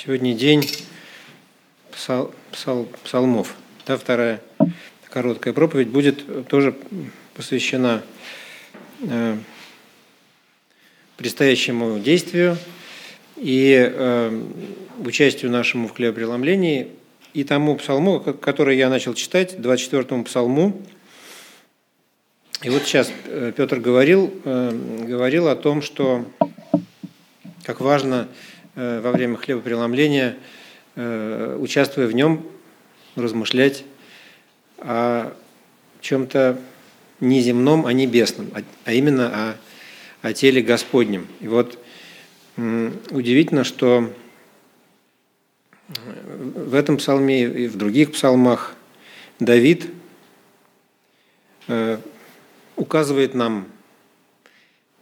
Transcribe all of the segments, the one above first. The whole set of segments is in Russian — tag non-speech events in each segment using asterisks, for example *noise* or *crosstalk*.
Сегодня день псал, псал, псалмов. Да, вторая короткая проповедь будет тоже посвящена э, предстоящему действию и э, участию нашему в хлебопреломлении и тому псалму, который я начал читать, 24-му псалму. И вот сейчас э, Петр говорил, э, говорил о том, что как важно во время хлебопреломления, э, участвуя в нем, размышлять о чем-то неземном, а небесном, а именно о, о теле Господнем. И вот удивительно, что в этом псалме и в других псалмах Давид э, указывает нам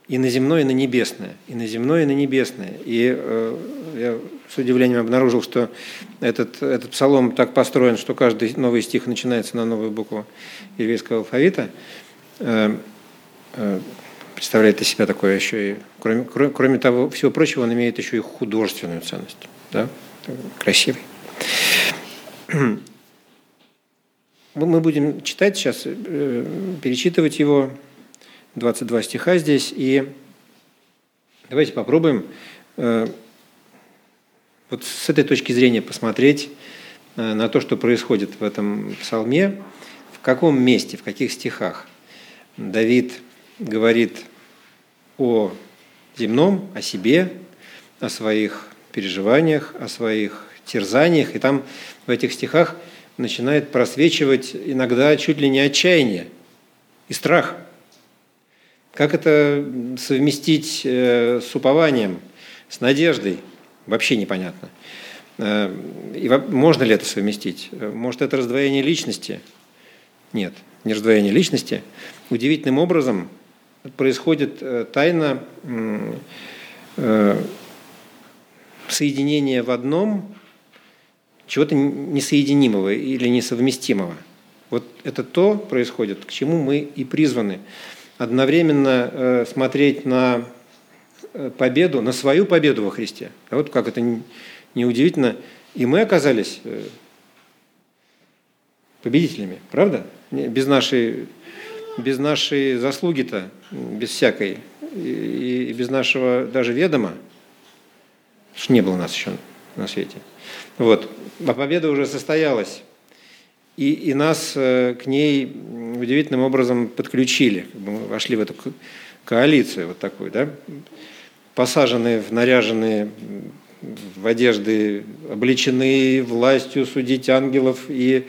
и на земное, и на небесное, и на земное, и на небесное. И э, я с удивлением обнаружил, что этот, этот псалом так построен, что каждый новый стих начинается на новую букву еврейского алфавита. Э, э, представляет из себя такое еще и, кроме, кроме, кроме того, всего прочего, он имеет еще и художественную ценность. Да? Красивый. Мы будем читать сейчас, э, перечитывать его, 22 стиха здесь. И давайте попробуем э, вот с этой точки зрения посмотреть э, на то, что происходит в этом псалме, в каком месте, в каких стихах Давид говорит о земном, о себе, о своих переживаниях, о своих терзаниях. И там в этих стихах начинает просвечивать иногда чуть ли не отчаяние и страх – как это совместить э, с упованием, с надеждой? Вообще непонятно. Э, и можно ли это совместить? Может, это раздвоение личности? Нет, не раздвоение личности. Удивительным образом происходит э, тайна соединения в одном чего-то несоединимого или несовместимого. Вот это то происходит, к чему мы и призваны одновременно э, смотреть на э, победу, на свою победу во Христе. А вот как это неудивительно. И мы оказались э, победителями, правда? Без нашей, без нашей заслуги-то, без всякой, и без нашего даже ведома, что не было нас еще на свете. Вот. А победа уже состоялась. И, и нас к ней удивительным образом подключили. Мы вошли в эту коалицию вот такую, да, посаженные, в наряженные в одежды, обличены властью судить ангелов, и,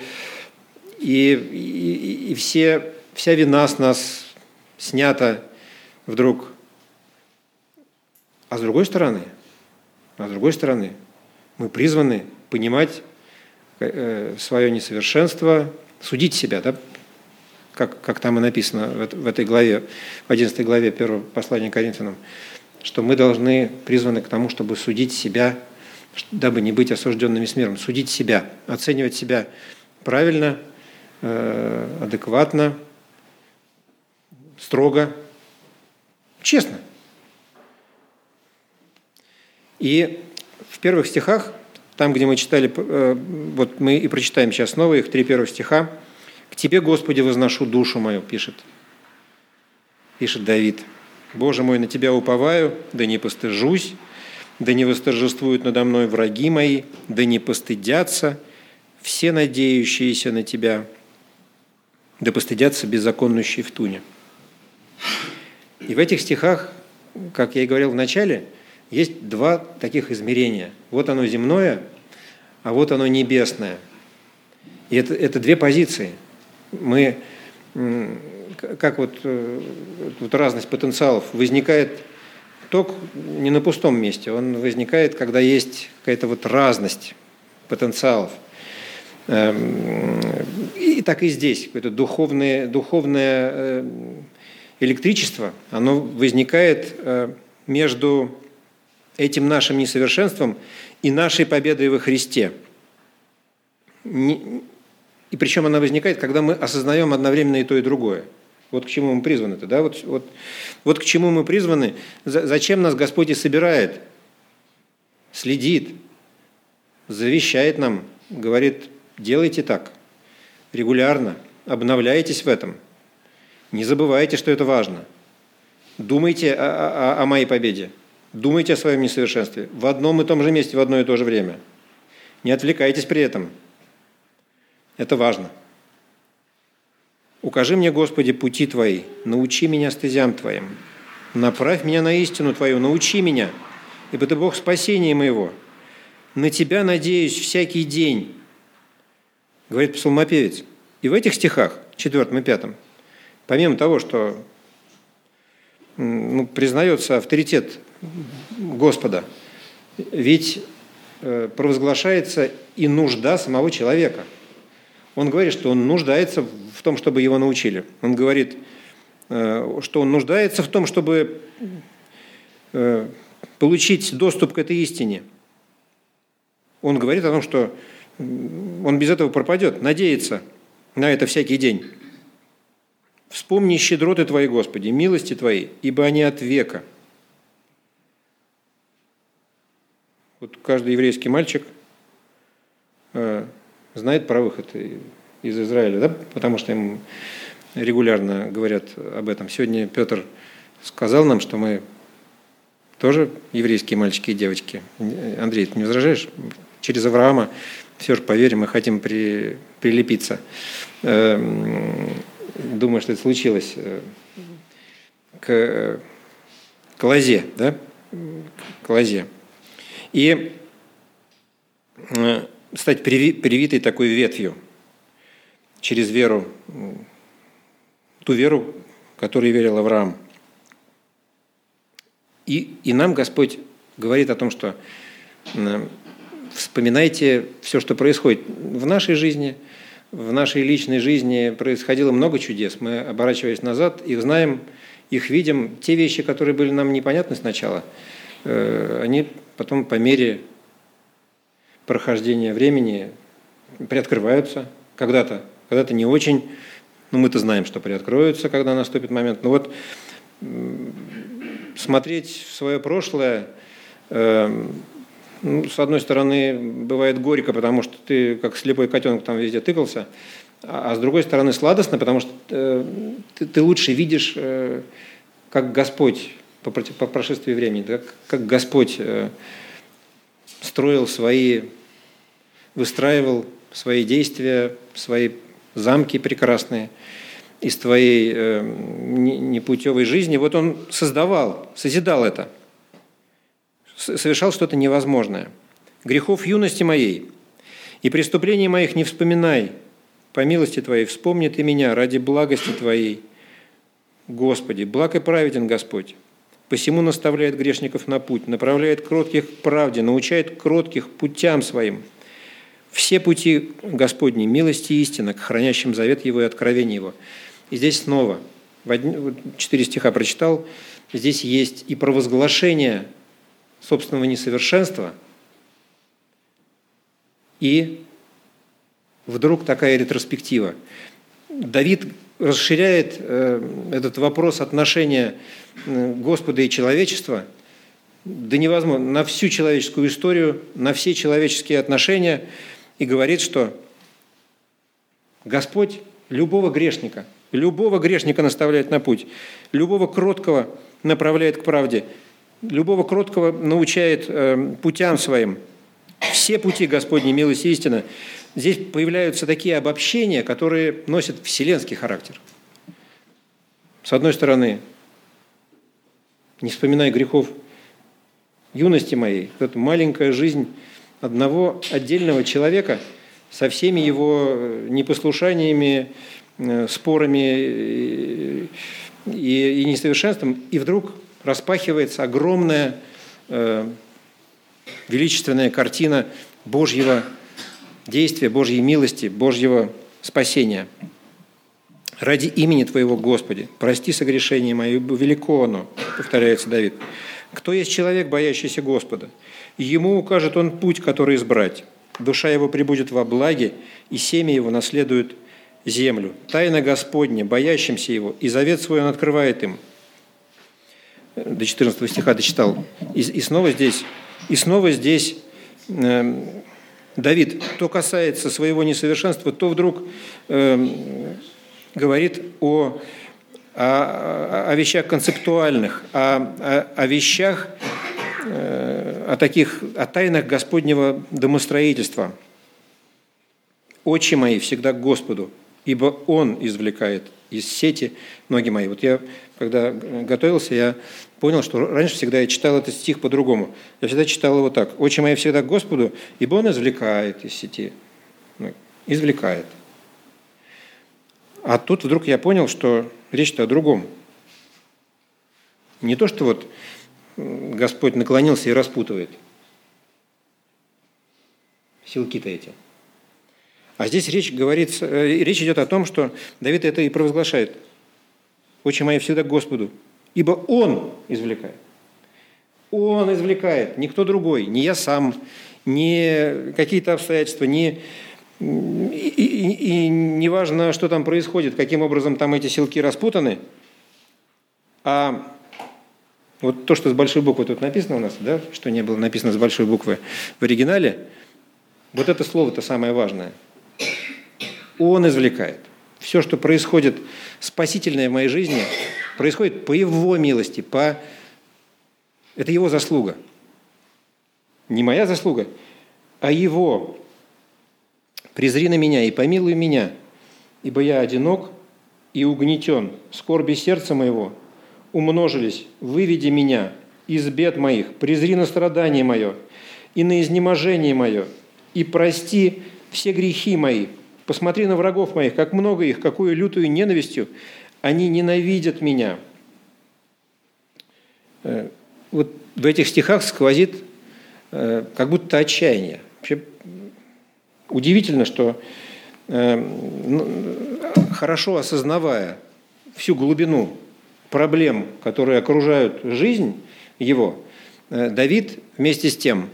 и, и, и все, вся вина с нас снята вдруг. А с другой стороны, а с другой стороны, мы призваны понимать э, свое несовершенство, судить себя, да, как, как там и написано в, этой главе, в 11 главе первого послания Коринфянам, что мы должны призваны к тому, чтобы судить себя, дабы не быть осужденными с миром, судить себя, оценивать себя правильно, э, адекватно, строго, честно. И в первых стихах, там, где мы читали, э, вот мы и прочитаем сейчас снова их три первых стиха, Тебе, Господи, возношу душу мою, пишет, пишет Давид. Боже мой, на Тебя уповаю, да не постыжусь, да не восторжествуют надо мной враги мои, да не постыдятся все надеющиеся на Тебя, да постыдятся беззаконнущие в туне. И в этих стихах, как я и говорил в начале, есть два таких измерения. Вот оно земное, а вот оно небесное. И это, это две позиции – мы, как вот, э, вот разность потенциалов, возникает ток не на пустом месте, он возникает, когда есть какая-то вот разность потенциалов. Эм, и так и здесь, какое-то духовное, духовное э, электричество, оно возникает э, между этим нашим несовершенством и нашей победой во Христе. И причем она возникает, когда мы осознаем одновременно и то, и другое. Вот к чему мы призваны-то, да? Вот, вот, вот к чему мы призваны, зачем нас Господь и собирает, следит, завещает нам, говорит, делайте так, регулярно, обновляйтесь в этом, не забывайте, что это важно. Думайте о, о, о моей победе, думайте о своем несовершенстве в одном и том же месте в одно и то же время. Не отвлекайтесь при этом. Это важно. Укажи мне, Господи, пути Твои, научи меня стезям Твоим. Направь меня на истину Твою, научи меня, ибо Ты Бог спасения моего. На Тебя надеюсь всякий день, говорит псалмопевец. И в этих стихах, четвертом и пятом, помимо того, что ну, признается авторитет Господа, ведь э, провозглашается и нужда самого человека. Он говорит, что он нуждается в том, чтобы его научили. Он говорит, э, что он нуждается в том, чтобы э, получить доступ к этой истине. Он говорит о том, что он без этого пропадет, надеется на это всякий день. Вспомни щедроты Твои, Господи, милости Твои, ибо они от века. Вот каждый еврейский мальчик э, знает про выход из Израиля, да? потому что им регулярно говорят об этом. Сегодня Петр сказал нам, что мы тоже еврейские мальчики и девочки. Андрей, ты не возражаешь? Через Авраама все же поверим, мы хотим при, прилепиться. Эм, думаю, что это случилось э, к, к лозе, да? К лозе. И э, стать привитой такой ветвью через веру, ту веру, которой верил Авраам. И, и нам Господь говорит о том, что вспоминайте все, что происходит в нашей жизни, в нашей личной жизни происходило много чудес. Мы, оборачиваясь назад, их знаем, их видим. Те вещи, которые были нам непонятны сначала, они потом по мере прохождения времени приоткрываются когда-то, когда-то не очень, но мы-то знаем, что приоткроются, когда наступит момент. Но вот смотреть в свое прошлое э, ну, с одной стороны, бывает горько, потому что ты как слепой котенок там везде тыкался, а, а с другой стороны сладостно, потому что э, ты, лучше видишь, э, как Господь по, по прошествии времени, как, как Господь э, строил свои, выстраивал свои действия, свои замки прекрасные из твоей э, непутевой жизни. Вот он создавал, созидал это – совершал что-то невозможное. Грехов юности моей и преступлений моих не вспоминай. По милости Твоей вспомни Ты меня ради благости Твоей. Господи, благ и праведен Господь. Посему наставляет грешников на путь, направляет кротких к правде, научает кротких путям своим. Все пути Господни, милости и истина, к хранящим завет Его и откровение Его. И здесь снова, четыре стиха прочитал, здесь есть и провозглашение собственного несовершенства, и вдруг такая ретроспектива. Давид расширяет э, этот вопрос отношения э, Господа и человечества да невозможно, на всю человеческую историю, на все человеческие отношения и говорит, что Господь любого грешника, любого грешника наставляет на путь, любого кроткого направляет к правде – любого кроткого научает э, путям своим. Все пути Господней милости и истины. Здесь появляются такие обобщения, которые носят вселенский характер. С одной стороны, не вспоминая грехов юности моей, это маленькая жизнь одного отдельного человека со всеми его э, непослушаниями, э, спорами и, и несовершенством, и вдруг распахивается огромная э, величественная картина Божьего действия, Божьей милости, Божьего спасения. «Ради имени Твоего, Господи, прости согрешение мое, велико оно», повторяется Давид. «Кто есть человек, боящийся Господа? Ему укажет он путь, который избрать. Душа его прибудет во благе, и семя его наследует землю. Тайна Господня, боящимся его, и завет свой он открывает им до 14 стиха дочитал. И, и снова здесь, и снова здесь э, Давид то касается своего несовершенства, то вдруг э, говорит о, о, о вещах концептуальных, о, о, о вещах, э, о таких, о тайнах Господнего домостроительства. «Очи мои всегда к Господу, ибо Он извлекает из сети ноги мои». Вот я, когда готовился, я понял, что раньше всегда я читал этот стих по-другому. Я всегда читал его так. «Очи мои всегда к Господу, ибо Он извлекает из сети». Ну, извлекает. А тут вдруг я понял, что речь-то о другом. Не то, что вот Господь наклонился и распутывает. Силки-то эти. А здесь речь, говорится, э, речь идет о том, что Давид это и провозглашает. «Очи мои всегда к Господу, ибо Он извлекает. Он извлекает, никто другой, не я сам, не какие-то обстоятельства, не, и, и, и не важно, что там происходит, каким образом там эти силки распутаны, а вот то, что с большой буквы тут написано у нас, да, что не было написано с большой буквы в оригинале, вот это слово-то самое важное. Он извлекает. Все, что происходит спасительное в моей жизни, происходит по Его милости, по... это Его заслуга. Не моя заслуга, а Его. «Презри на меня и помилуй меня, ибо я одинок и угнетен, скорби сердца моего умножились, выведи меня из бед моих, презри на страдание мое и на изнеможение мое, и прости все грехи мои. Посмотри на врагов моих, как много их, какую лютую ненавистью они ненавидят меня. Э, вот в этих стихах сквозит э, как будто отчаяние. Вообще удивительно, что э, ну, хорошо осознавая всю глубину проблем, которые окружают жизнь его, Давид вместе с тем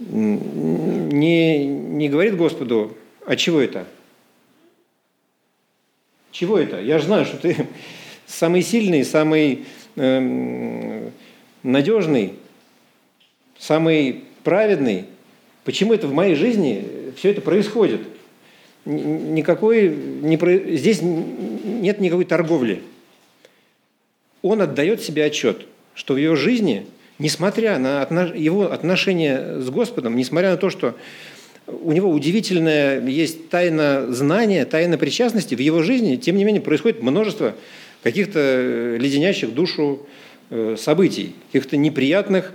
не, не говорит Господу, а чего это? Чего это? Я же знаю, что ты *laughs* самый сильный, самый э, надежный, самый праведный. Почему это в моей жизни все это происходит? Никакой, не, здесь нет никакой торговли. Он отдает себе отчет, что в его жизни, несмотря на его отношения с Господом, несмотря на то, что у него удивительная есть тайна знания, тайна причастности. В его жизни, тем не менее происходит множество каких-то э, леденящих душу э, событий, каких-то неприятных,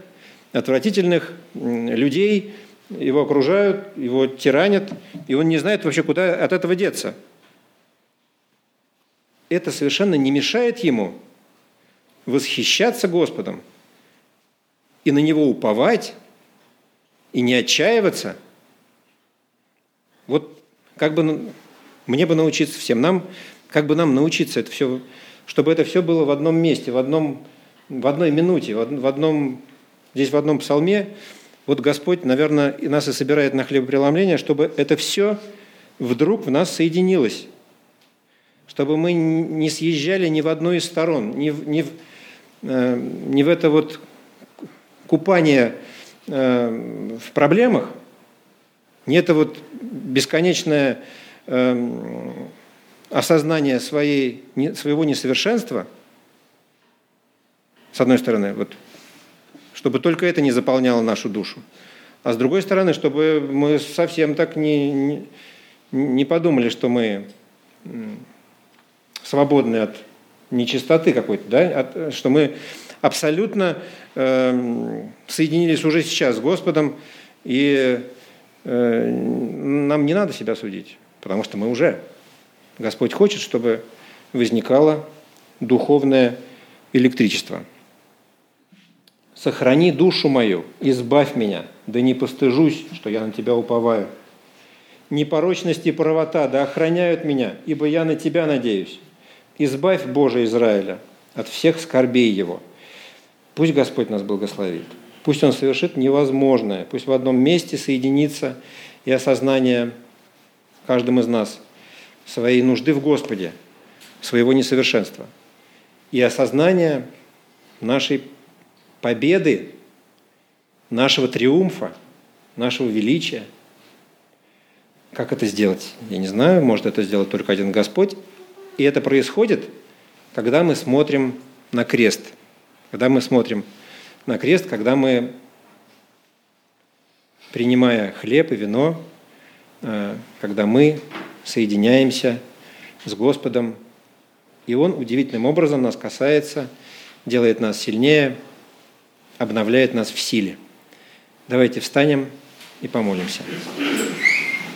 отвратительных людей, его окружают, его тиранят, и он не знает вообще, куда от этого деться. Это совершенно не мешает ему восхищаться Господом и на Него уповать, и не отчаиваться – вот как бы мне бы научиться всем, нам, как бы нам научиться это все, чтобы это все было в одном месте, в, одном, в одной минуте, в одном, здесь в одном псалме. Вот Господь, наверное, и нас и собирает на хлебопреломление, чтобы это все вдруг в нас соединилось, чтобы мы не съезжали ни в одну из сторон, ни в, ни в, э, ни в это вот купание э, в проблемах, не это вот бесконечное э, осознание своей, своего несовершенства, с одной стороны, вот, чтобы только это не заполняло нашу душу, а с другой стороны, чтобы мы совсем так не, не, не подумали, что мы свободны от нечистоты какой-то, да, от, что мы абсолютно э, соединились уже сейчас с Господом и нам не надо себя судить, потому что мы уже. Господь хочет, чтобы возникало духовное электричество. «Сохрани душу мою, избавь меня, да не постыжусь, что я на тебя уповаю. Непорочность и правота да охраняют меня, ибо я на тебя надеюсь. Избавь, Боже Израиля, от всех скорбей его». Пусть Господь нас благословит. Пусть он совершит невозможное, пусть в одном месте соединится и осознание каждым из нас своей нужды в Господе, своего несовершенства, и осознание нашей победы, нашего триумфа, нашего величия, Как это сделать? Я не знаю, может это сделать только один Господь. И это происходит, когда мы смотрим на крест. Когда мы смотрим на крест, когда мы, принимая хлеб и вино, э, когда мы соединяемся с Господом, и Он удивительным образом нас касается, делает нас сильнее, обновляет нас в силе. Давайте встанем и помолимся.